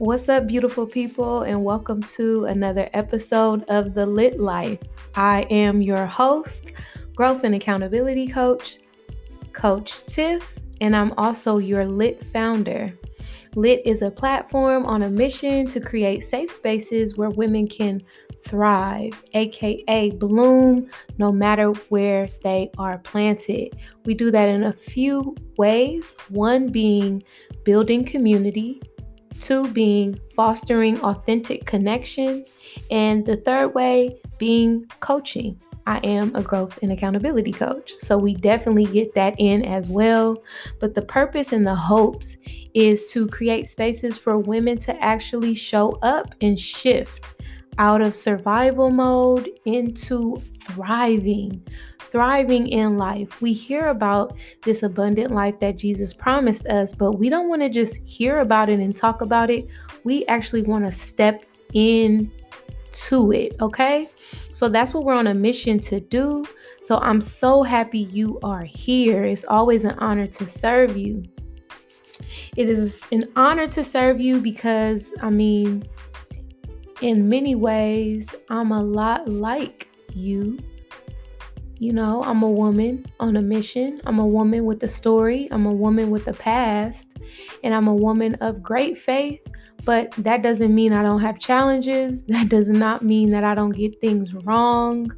What's up, beautiful people, and welcome to another episode of The Lit Life. I am your host, growth and accountability coach, Coach Tiff, and I'm also your Lit founder. Lit is a platform on a mission to create safe spaces where women can thrive, aka bloom, no matter where they are planted. We do that in a few ways one being building community two being fostering authentic connection, and the third way being coaching. I am a growth and accountability coach. So we definitely get that in as well. But the purpose and the hopes is to create spaces for women to actually show up and shift out of survival mode into thriving, thriving in life. We hear about this abundant life that Jesus promised us, but we don't want to just hear about it and talk about it. We actually want to step in to it, okay? So that's what we're on a mission to do. So I'm so happy you are here. It's always an honor to serve you. It is an honor to serve you because, I mean, in many ways, I'm a lot like you. You know, I'm a woman on a mission. I'm a woman with a story. I'm a woman with a past. And I'm a woman of great faith. But that doesn't mean I don't have challenges. That does not mean that I don't get things wrong.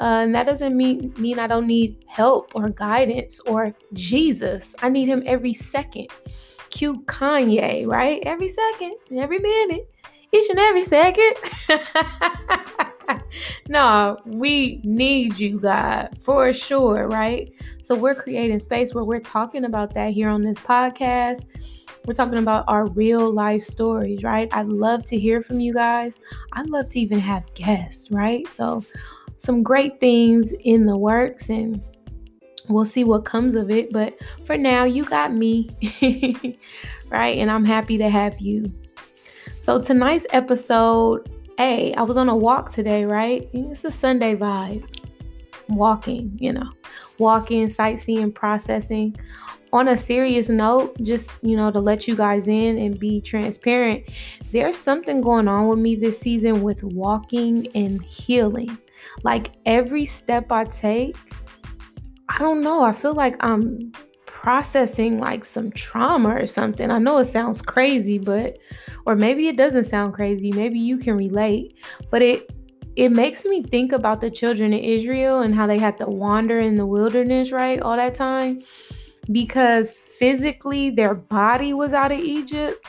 Uh, and that doesn't mean, mean I don't need help or guidance or Jesus. I need him every second. Cue Kanye, right? Every second, every minute, each and every second. no, we need you, God, for sure, right? So we're creating space where we're talking about that here on this podcast. We're talking about our real life stories, right? I'd love to hear from you guys. I'd love to even have guests, right? So, some great things in the works, and we'll see what comes of it. But for now, you got me, right? And I'm happy to have you. So, tonight's episode hey, I was on a walk today, right? It's a Sunday vibe. Walking, you know, walking, sightseeing, processing. On a serious note, just, you know, to let you guys in and be transparent, there's something going on with me this season with walking and healing. Like every step I take, I don't know, I feel like I'm processing like some trauma or something. I know it sounds crazy, but or maybe it doesn't sound crazy. Maybe you can relate, but it it makes me think about the children of Israel and how they had to wander in the wilderness, right? All that time because physically their body was out of Egypt,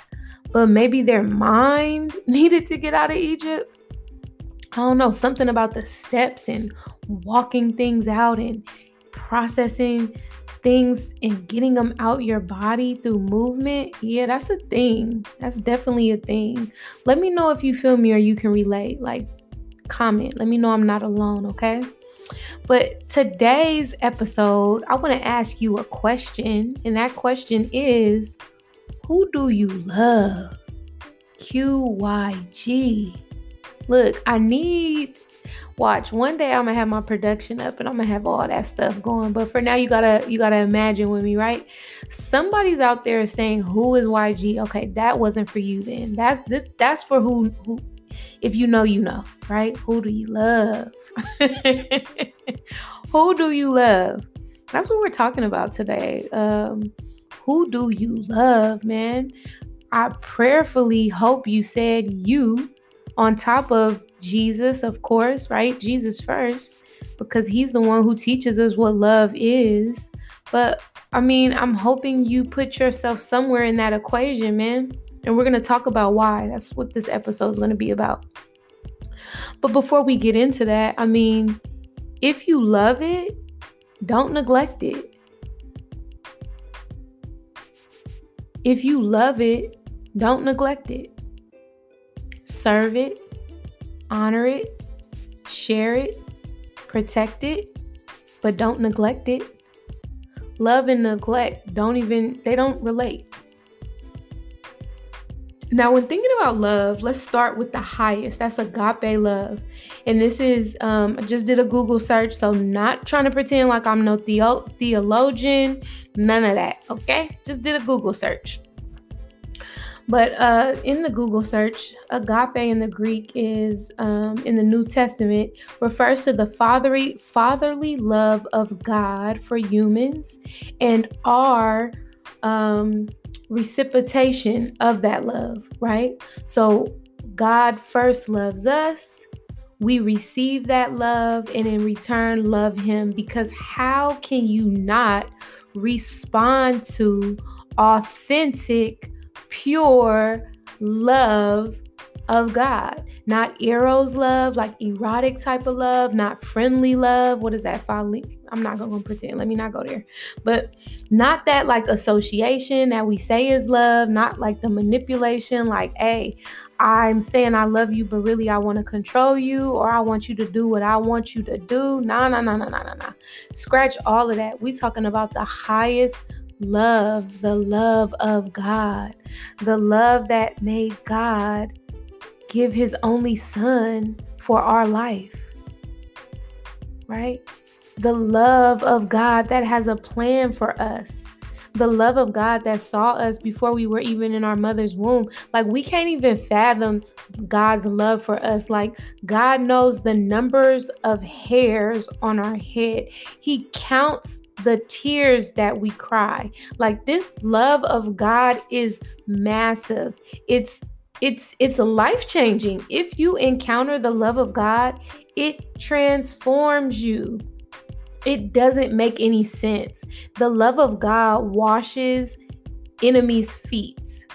but maybe their mind needed to get out of Egypt. I don't know, something about the steps and walking things out and processing things and getting them out your body through movement, yeah, that's a thing. That's definitely a thing. Let me know if you feel me or you can relate. Like, comment. Let me know I'm not alone, okay? But today's episode, I want to ask you a question, and that question is Who do you love? Cue YG. Look, I need watch. One day i'm gonna have my production up and i'm gonna have all that stuff going. But for now you gotta you gotta imagine with me right? Somebody's out there saying who is yg okay that wasn't for you then. That's this that's for who who if you know you know right? Who do you love? Who do you love? That's what we're talking about today. Um who do you love man? I prayerfully hope you said you on top of Jesus, of course, right? Jesus first, because he's the one who teaches us what love is. But I mean, I'm hoping you put yourself somewhere in that equation, man. And we're going to talk about why. That's what this episode is going to be about. But before we get into that, I mean, if you love it, don't neglect it. If you love it, don't neglect it. Serve it, honor it, share it, protect it, but don't neglect it. Love and neglect don't even, they don't relate. Now, when thinking about love, let's start with the highest. That's agape love. And this is, um, I just did a Google search, so not trying to pretend like I'm no theo- theologian, none of that, okay? Just did a Google search. But uh, in the Google search, agape in the Greek is um, in the New Testament refers to the fatherly fatherly love of God for humans, and our um, reciprocation of that love. Right. So God first loves us. We receive that love and in return love Him because how can you not respond to authentic? Pure love of God. Not eros love, like erotic type of love, not friendly love. What is that? Folly. I'm not gonna pretend. Let me not go there. But not that like association that we say is love, not like the manipulation, like, hey, I'm saying I love you, but really I want to control you or I want you to do what I want you to do. Nah, nah, nah, nah, nah, nah, nah. Scratch all of that. We talking about the highest love, the love of God, the love that made God give his only son for our life. Right? The love of God that has a plan for us. The love of God that saw us before we were even in our mother's womb. Like, we can't even fathom God's love for us. Like, God knows the numbers of hairs on our head, He counts the tears that we cry. Like this love of God is massive. It's it's it's life-changing. If you encounter the love of God, it transforms you. It doesn't make any sense. The love of God washes enemies' feet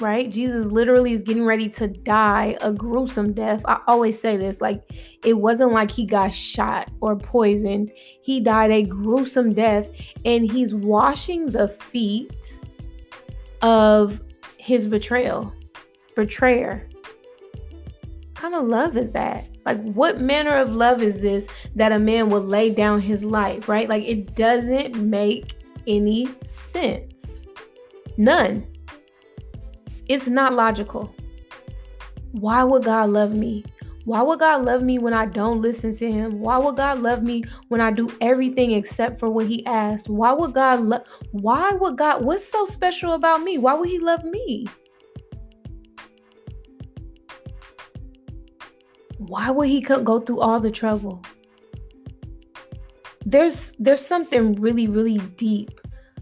right? Jesus literally is getting ready to die a gruesome death. I always say this like, it wasn't like he got shot or poisoned, he died a gruesome death, and he's washing the feet of his betrayal, betrayer. What kind of love is that? Like, what manner of love is this that a man will lay down his life, right? Like, it doesn't make any sense. None. It's not logical. Why would God love me? Why would God love me when I don't listen to him? Why would God love me when I do everything except for what he asked? Why would God love Why would God What's so special about me? Why would he love me? Why would he go through all the trouble? There's there's something really really deep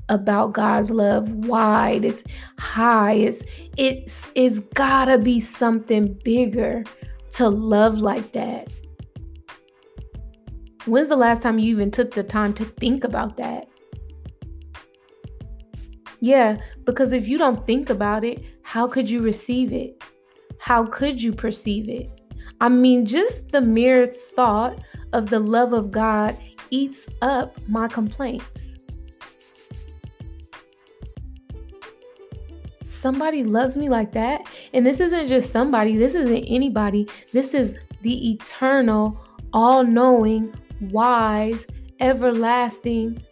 about God's love wide, it's high, it's it's it's gotta be something bigger to love like that. When's the last time you even took the time to think about that? Yeah, because if you don't think about it, how could you receive it? How could you perceive it? I mean, just the mere thought of the love of God eats up my complaints. Somebody loves me like that. And this isn't just somebody, this isn't anybody. This is the eternal, all knowing, wise, everlasting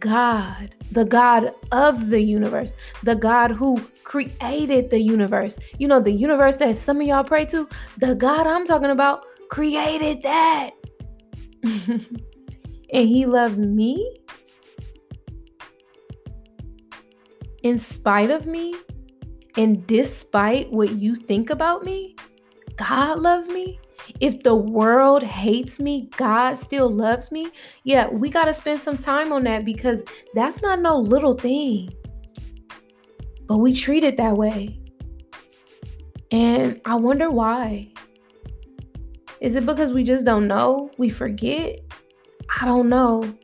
God, the God of the universe, the God who created the universe. You know, the universe that some of y'all pray to, the God I'm talking about created that. and He loves me in spite of me and despite what you think about me, God loves me. If the world hates me, God still loves me. Yeah, we got to spend some time on that because that's not no little thing. But we treat it that way. And I wonder why. Is it because we just don't know? We forget? I don't know.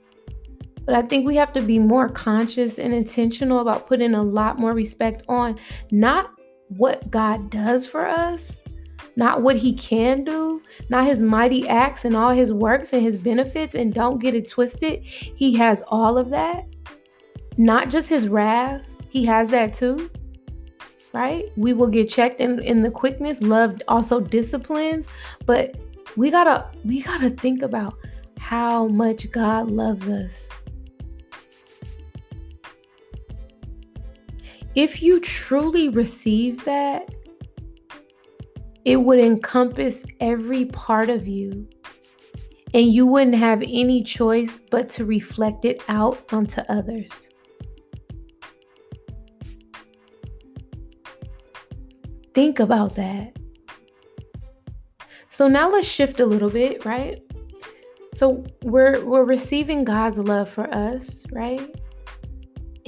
But I think we have to be more conscious and intentional about putting a lot more respect on not what God does for us, not what He can do, not His mighty acts and all His works and His benefits. And don't get it twisted. He has all of that, not just His wrath, He has that too. Right? We will get checked in, in the quickness. Love also disciplines, but we gotta we gotta think about how much God loves us. If you truly receive that, it would encompass every part of you. And you wouldn't have any choice but to reflect it out onto others. Think about that. So now let's shift a little bit, right? So we're we're receiving God's love for us, right?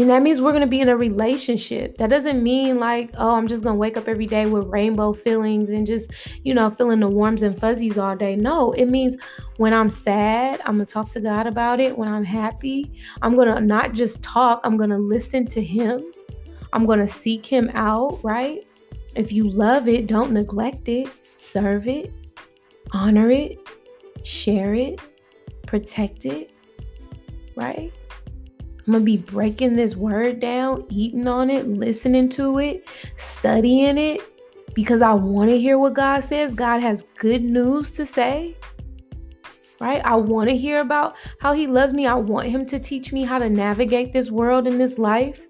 And that means we're going to be in a relationship. That doesn't mean like, oh, I'm just going to wake up every day with rainbow feelings and just, you know, feeling the warms and fuzzies all day. No, it means when I'm sad, I'm going to talk to God about it. When I'm happy, I'm going to not just talk, I'm going to listen to Him. I'm going to seek Him out, right? If you love it, don't neglect it, serve it, honor it, share it, protect it, right? I'm gonna be breaking this word down, eating on it, listening to it, studying it because I want to hear what God says. God has good news to say. Right? I want to hear about how He loves me. I want Him to teach me how to navigate this world and this life.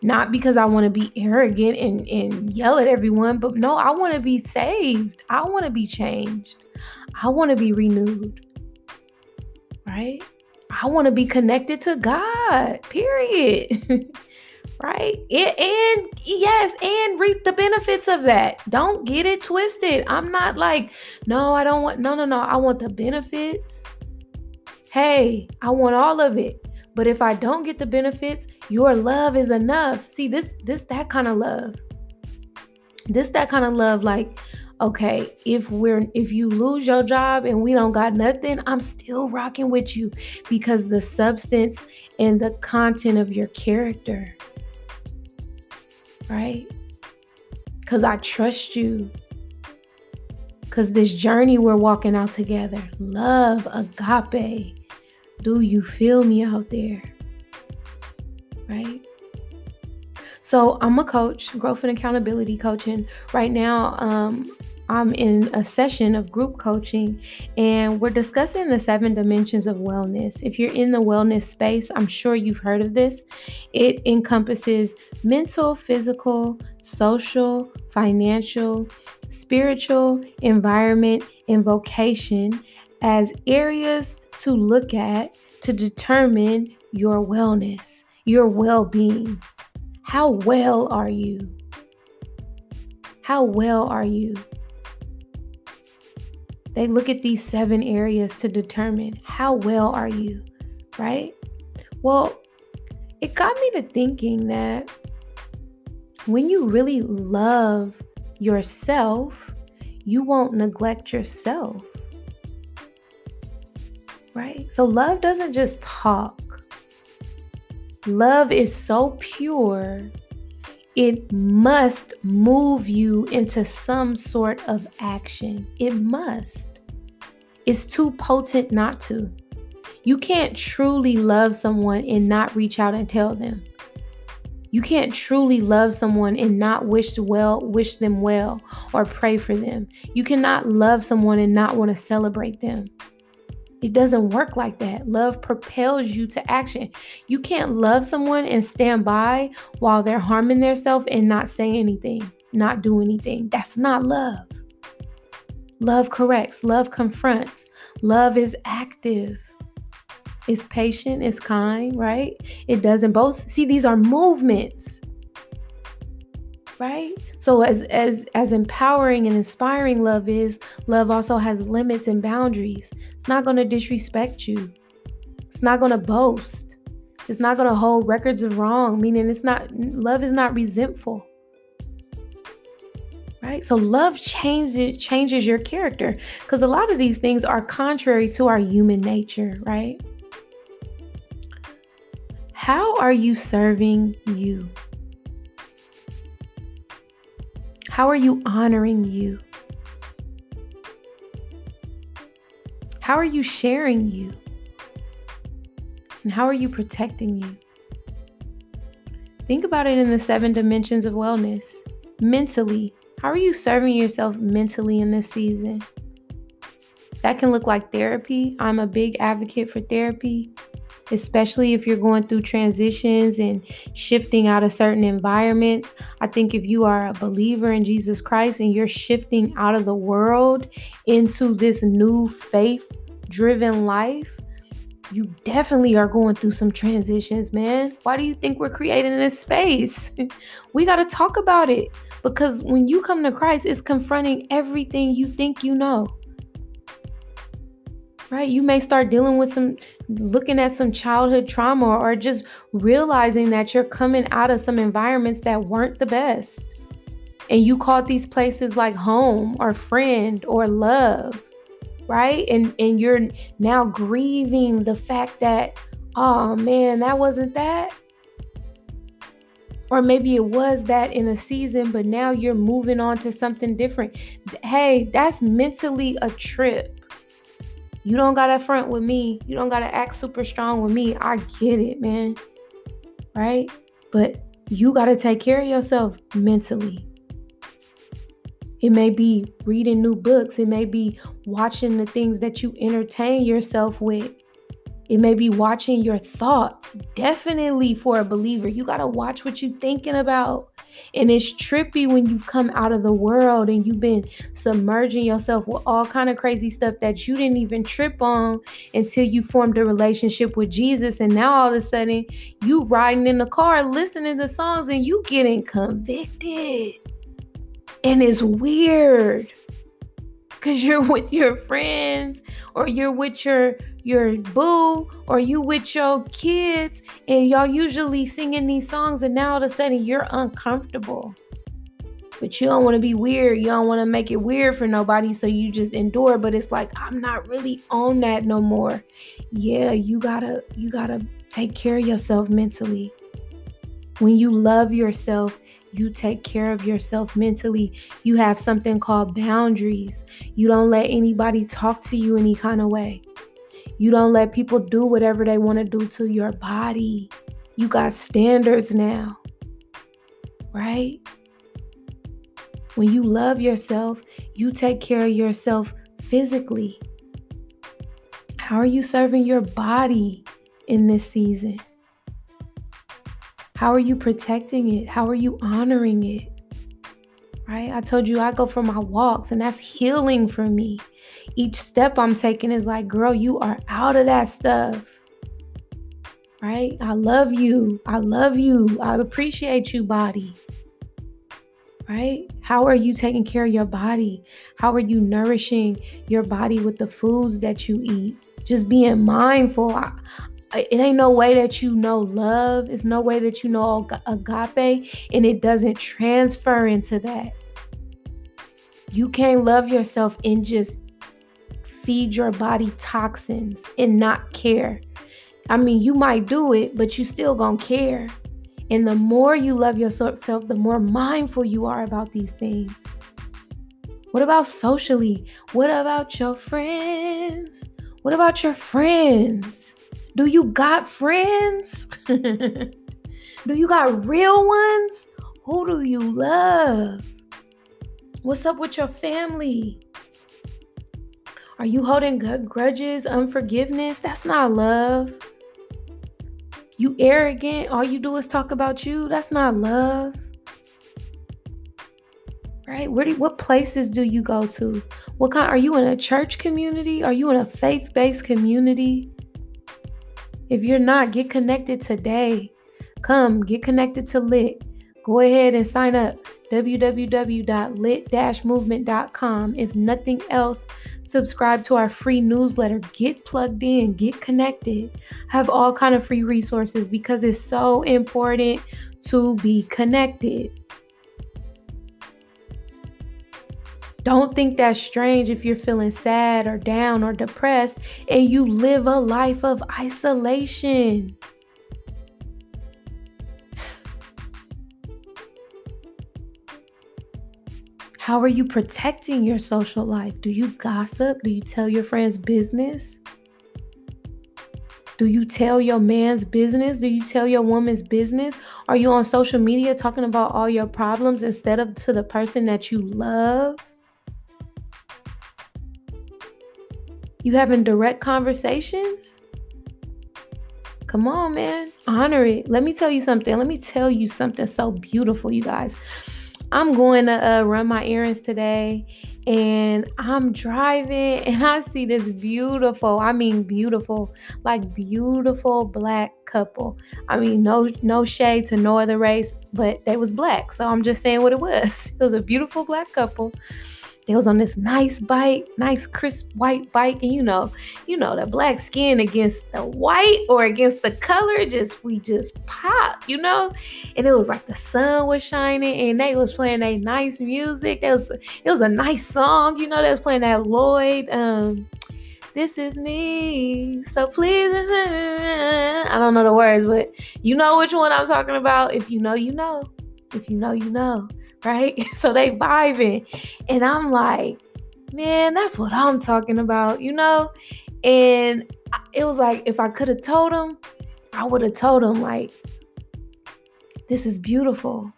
Not because I want to be arrogant and, and yell at everyone, but no, I want to be saved. I want to be changed. I want to be renewed. Right? I want to be connected to God, period. right? It, and yes, and reap the benefits of that. Don't get it twisted. I'm not like, no, I don't want, no, no, no. I want the benefits. Hey, I want all of it. But if I don't get the benefits, your love is enough. See, this, this, that kind of love. This, that kind of love, like, okay, if we're if you lose your job and we don't got nothing, I'm still rocking with you because the substance and the content of your character. Right? Cuz I trust you. Cuz this journey we're walking out together. Love, agape. Do you feel me out there? Right? So I'm a coach, growth and accountability coaching. Right now, um, I'm in a session of group coaching and we're discussing the seven dimensions of wellness. If you're in the wellness space, I'm sure you've heard of this. It encompasses mental, physical, social, financial, spiritual, environment, and vocation as areas to look at to determine your wellness, your well being. How well are you? How well are you? They look at these seven areas to determine how well are you, right? Well, it got me to thinking that when you really love yourself, you won't neglect yourself. Right? So love doesn't just talk. Love is so pure, it must move you into some sort of action. It must. It's too potent not to. You can't truly love someone and not reach out and tell them. You can't truly love someone and not wish well, wish them well or pray for them. You cannot love someone and not want to celebrate them. It doesn't work like that. Love propels you to action. You can't love someone and stand by while they're harming themselves and not say anything, not do anything. That's not love. Love corrects, love confronts, love is active. It's patient, it's kind, right? It doesn't boast. See, these are movements right? So as as as empowering and inspiring love is love also has limits and boundaries. It's not going to disrespect you. It's not going to boast. It's not going to hold records of wrong meaning it's not love is not resentful. Right? So love changes changes your character because a lot of these things are contrary to our human nature right? How are you serving you How are you honoring you? How are you sharing you? And how are you protecting you? Think about it in the seven dimensions of wellness. Mentally, how are you serving yourself mentally in this season? That can look like therapy. I'm a big advocate for therapy especially if you're going through transitions and shifting out of certain environments. I think if you are a believer in Jesus Christ and you're shifting out of the world into this new faith driven life, you definitely are going through some transitions, man. Why do you think we're creating this space? we got to talk about it because when you come to Christ, it's confronting everything you think you know. Right? You may start dealing with some, looking at some childhood trauma or just realizing that you're coming out of some environments that weren't the best. And you called these places like home or friend or love right? And and you're now grieving the fact that oh man that wasn't that. Or maybe it was that in a season but now you're moving on to something different. Hey that's mentally a trip you don't gotta front with me. You don't gotta act super strong with me. I get it man. Right? But you gotta take care of yourself mentally. It may be reading new books. It may be watching the things that you entertain yourself with. It may be watching your thoughts. Definitely for a believer, you got to watch what you're thinking about. And it's trippy when you've come out of the world and you've been submerging yourself with all kind of crazy stuff that you didn't even trip on until you formed a relationship with Jesus. And now all of a sudden you riding in the car listening to songs and you getting convicted. And it's weird because you're with your friends or you're with your your boo or you with your kids and y'all usually singing these songs and now all of a sudden you're uncomfortable but you don't want to be weird you don't want to make it weird for nobody so you just endure but it's like i'm not really on that no more yeah you gotta you gotta take care of yourself mentally when you love yourself you take care of yourself mentally. You have something called boundaries. You don't let anybody talk to you any kind of way. You don't let people do whatever they want to do to your body. You got standards now, right? When you love yourself, you take care of yourself physically. How are you serving your body in this season? How are you protecting it? How are you honoring it? Right? I told you I go for my walks, and that's healing for me. Each step I'm taking is like, girl, you are out of that stuff. Right? I love you. I love you. I appreciate you, body. Right? How are you taking care of your body? How are you nourishing your body with the foods that you eat? Just being mindful. I, it ain't no way that you know love. It's no way that you know agape, and it doesn't transfer into that. You can't love yourself and just feed your body toxins and not care. I mean, you might do it, but you still gonna care. And the more you love yourself, the more mindful you are about these things. What about socially? What about your friends? What about your friends? Do you got friends? do you got real ones? Who do you love? What's up with your family? Are you holding grudges, unforgiveness? That's not love. You arrogant, all you do is talk about you. That's not love. Right? Where do what places do you go to? What kind are you in a church community? Are you in a faith-based community? If you're not, get connected today. Come, get connected to Lit. Go ahead and sign up www.lit-movement.com. If nothing else, subscribe to our free newsletter. Get plugged in, get connected. Have all kind of free resources because it's so important to be connected. Don't think that's strange if you're feeling sad or down or depressed and you live a life of isolation. How are you protecting your social life? Do you gossip? Do you tell your friends business? Do you tell your man's business? Do you tell your woman's business? Are you on social media talking about all your problems instead of to the person that you love? You having direct conversations? Come on, man. Honor it. Let me tell you something. Let me tell you something so beautiful, you guys. I'm going to uh, run my errands today and I'm driving and I see this beautiful, I mean beautiful, like beautiful black couple. I mean no no shade to no other race, but they was black. So I'm just saying what it was. It was a beautiful black couple they was on this nice bike, nice crisp white bike, and you know, you know, the black skin against the white or against the color, just we just pop, you know. And it was like the sun was shining, and they was playing a nice music. That was it was a nice song, you know. They was playing that Lloyd. Um, this is me. So please, I don't know the words, but you know which one I'm talking about. If you know, you know. If you know, you know right? So they vibing. And I'm like, man, that's what I'm talking about, you know? And it was like, if I could have told him, I would have told him, like, this is beautiful.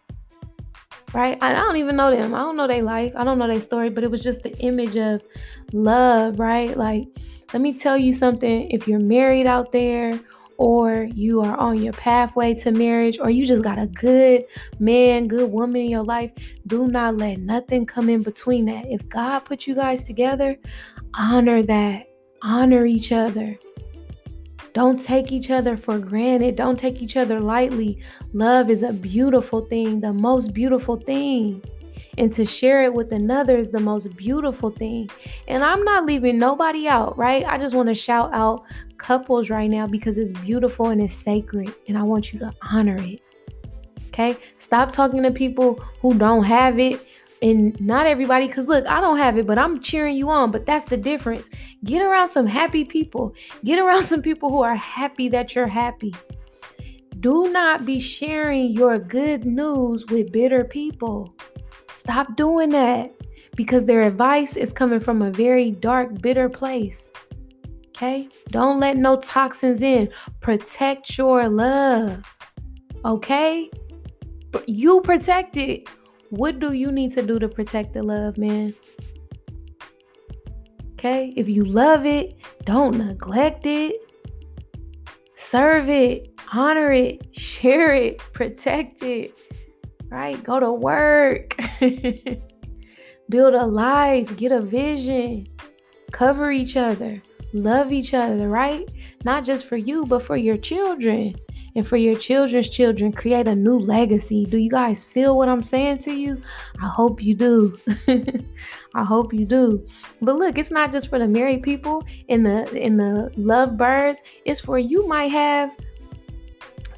Right? I don't even know them. I don't know their life. I don't know their story, but it was just the image of love, right? Like, let me tell you something. If you're married out there or you are on your pathway to marriage, or you just got a good man, good woman in your life, do not let nothing come in between that. If God put you guys together, honor that, honor each other. Don't take each other for granted. Don't take each other lightly. Love is a beautiful thing, the most beautiful thing and to share it with another is the most beautiful thing. And I'm not leaving nobody out, right? I just want to shout out couples right now because it's beautiful and it's sacred, and I want you to honor it. Okay? Stop talking to people who don't have it. And not everybody, because look, I don't have it, but I'm cheering you on. But that's the difference. Get around some happy people. Get around some people who are happy that you're happy. Do not be sharing your good news with bitter people. Stop doing that because their advice is coming from a very dark, bitter place. Okay? Don't let no toxins in. Protect your love. Okay? You protect it. What do you need to do to protect the love, man? Okay? If you love it, don't neglect it. Serve it, honor it, share it, protect it right? Go to work, build a life, get a vision, cover each other, love each other, right? Not just for you, but for your children and for your children's children. Create a new legacy. Do you guys feel what I'm saying to you? I hope you do. I hope you do. But look, it's not just for the married people in the in the love birds. It's for you might have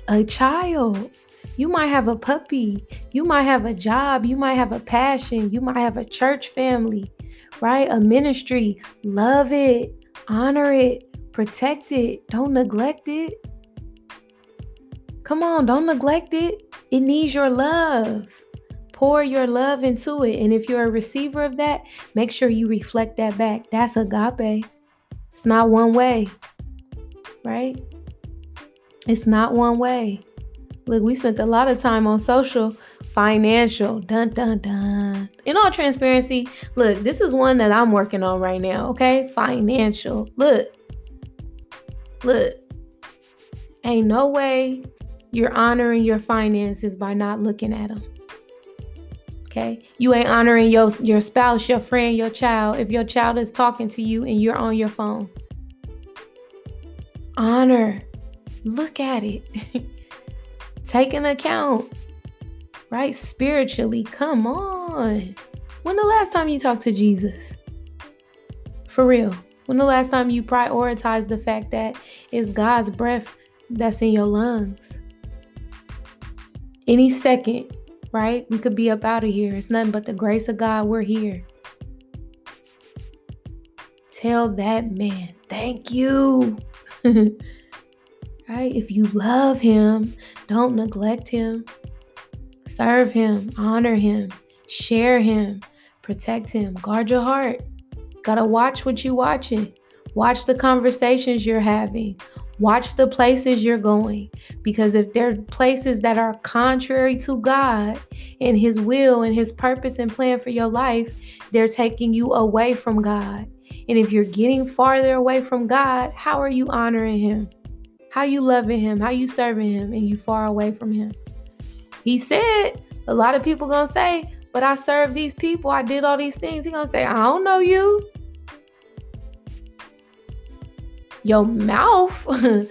a child you might have a puppy. You might have a job. You might have a passion. You might have a church family, right? A ministry. Love it, honor it, protect it. Don't neglect it. Come on, don't neglect it. It needs your love. Pour your love into it. And if you're a receiver of that, make sure you reflect that back. That's agape. It's not one way, right? It's not one way. Look, we spent a lot of time on social, financial, dun dun dun. In all transparency, look, this is one that I'm working on right now, okay? Financial. Look, look, ain't no way you're honoring your finances by not looking at them. Okay? You ain't honoring your, your spouse, your friend, your child if your child is talking to you and you're on your phone. Honor. Look at it. Take an account, right? Spiritually. Come on. When the last time you talked to Jesus? For real. When the last time you prioritized the fact that it's God's breath that's in your lungs? Any second, right? We could be up out of here. It's nothing but the grace of God. We're here. Tell that man, thank you. right? If you love him, don't neglect him. Serve him, honor him, share him, protect him, guard your heart. Gotta watch what you're watching. Watch the conversations you're having. Watch the places you're going. Because if they're places that are contrary to God and His will and His purpose and plan for your life, they're taking you away from God. And if you're getting farther away from God, how are you honoring Him? How you loving him? How you serving him and you far away from him? He said, a lot of people gonna say, but I serve these people. I did all these things. He gonna say, I don't know you. Your mouth,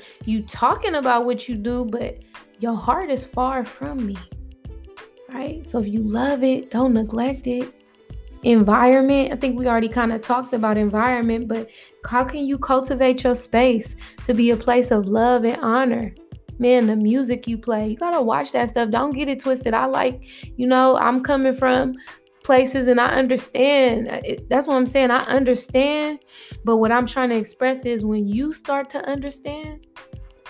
you talking about what you do, but your heart is far from me. Right? So if you love it, don't neglect it. Environment, I think we already kind of talked about environment, but how can you cultivate your space to be a place of love and honor? man, the music you play, you gotta watch that stuff. Don't get it twisted. I like, you know, I'm coming from places and I understand. Uh, that's what I'm saying. I understand. But what I'm trying to express is when you start to understand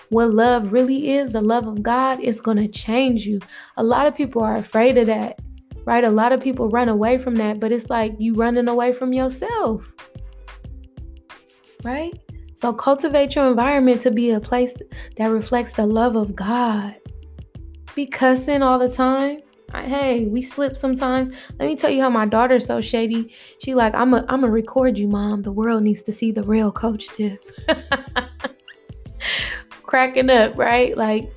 what love really is, the love of God, it's gonna change you. A lot of people are afraid of that, right? A lot of people run away from that, but it's like you running away from yourself, right? So cultivate your environment to be a place that reflects the love of God. Be cussing all the time. Hey, we slip sometimes. Let me tell you how my daughter's so shady. She like, I'm a I'm a record you, mom. The world needs to see the real coach Tiff. Cracking up, right? Like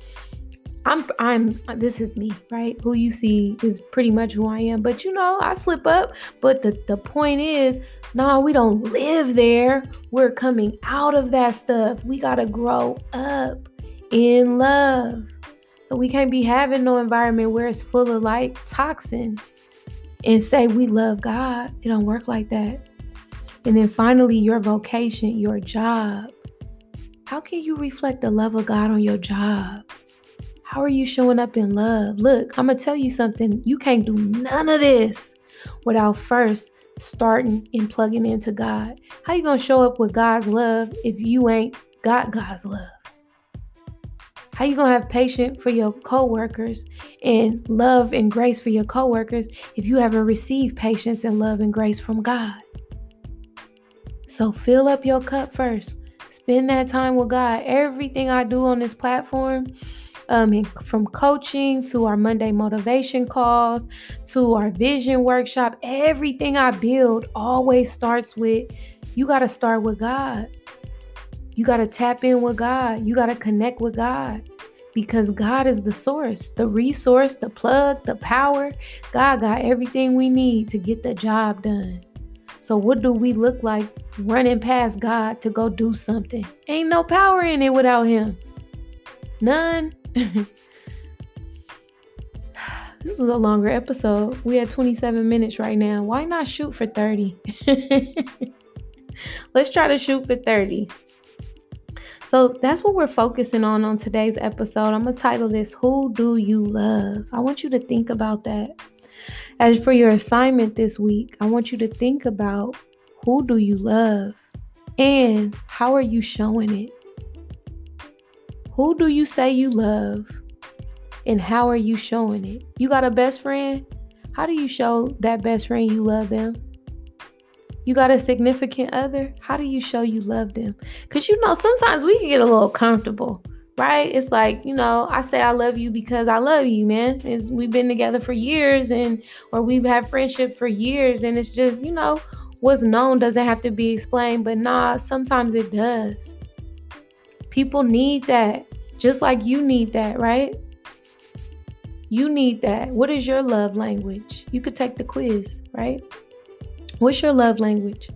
I'm I'm this is me, right? Who you see is pretty much who I am. But you know, I slip up. But the, the point is, no, we don't live there. We're coming out of that stuff. We gotta grow up in love. So we can't be having no environment where it's full of like toxins and say we love God. It don't work like that. And then finally, your vocation, your job. How can you reflect the love of God on your job? How are you showing up in love? Look, I'm going to tell you something. You can't do none of this without first starting and plugging into God. How you going to show up with God's love if you ain't got God's love? How you going to have patience for your coworkers and love and grace for your coworkers if you haven't received patience and love and grace from God? So fill up your cup first. Spend that time with God. Everything I do on this platform um, from coaching to our Monday motivation calls to our vision workshop. Everything I build always starts with you got to start with God. You got to tap in with God. You got to connect with God because God is the source, the resource, the plug, the power. God got everything we need to get the job done. So, what do we look like running past God to go do something? Ain't no power in it without Him. None. This was a longer episode. We had 27 minutes right now. Why not shoot for 30? Let's try to shoot for 30. So that's what we're focusing on on today's episode. I'm going to title this Who Do You Love? I want you to think about that. As for your assignment this week, I want you to think about who do you love and how are you showing it? Who do you say you love? And how are you showing it? You got a best friend? How do you show that best friend you love them? You got a significant other? How do you show you love them? Because you know, sometimes we can get a little comfortable, right? It's like, you know, I say I love you because I love you, man. It's, we've been together for years and or we've had friendship for years and it's just, you know, what's known doesn't have to be explained, but nah, sometimes it does. People need that, just like you need that, right? You need that. What is your love language? You could take the quiz, right? What's your love language?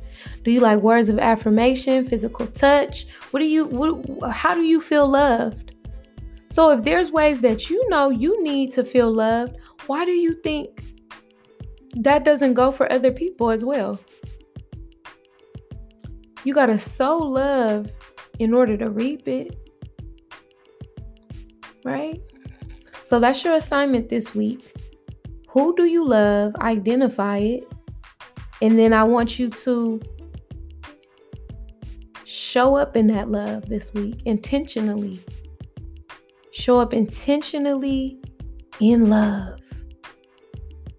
Do you like words of affirmation, physical touch? What do you what, how do you feel loved? So if there's ways that you know you need to feel loved, why do you think that doesn't go for other people as well? You got to so love in order to reap it. Right? So that's your assignment this week. Who do you love? Identify it. And then I want you to show up in that love this week intentionally. Show up intentionally in love.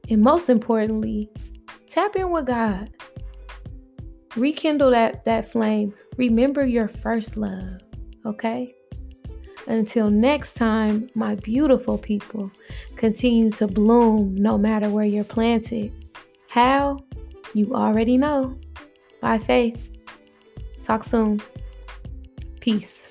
And most importantly, tap in with God. Rekindle that that flame. Remember your first love, okay? Until next time, my beautiful people, continue to bloom no matter where you're planted. How? You already know. By faith. Talk soon. Peace.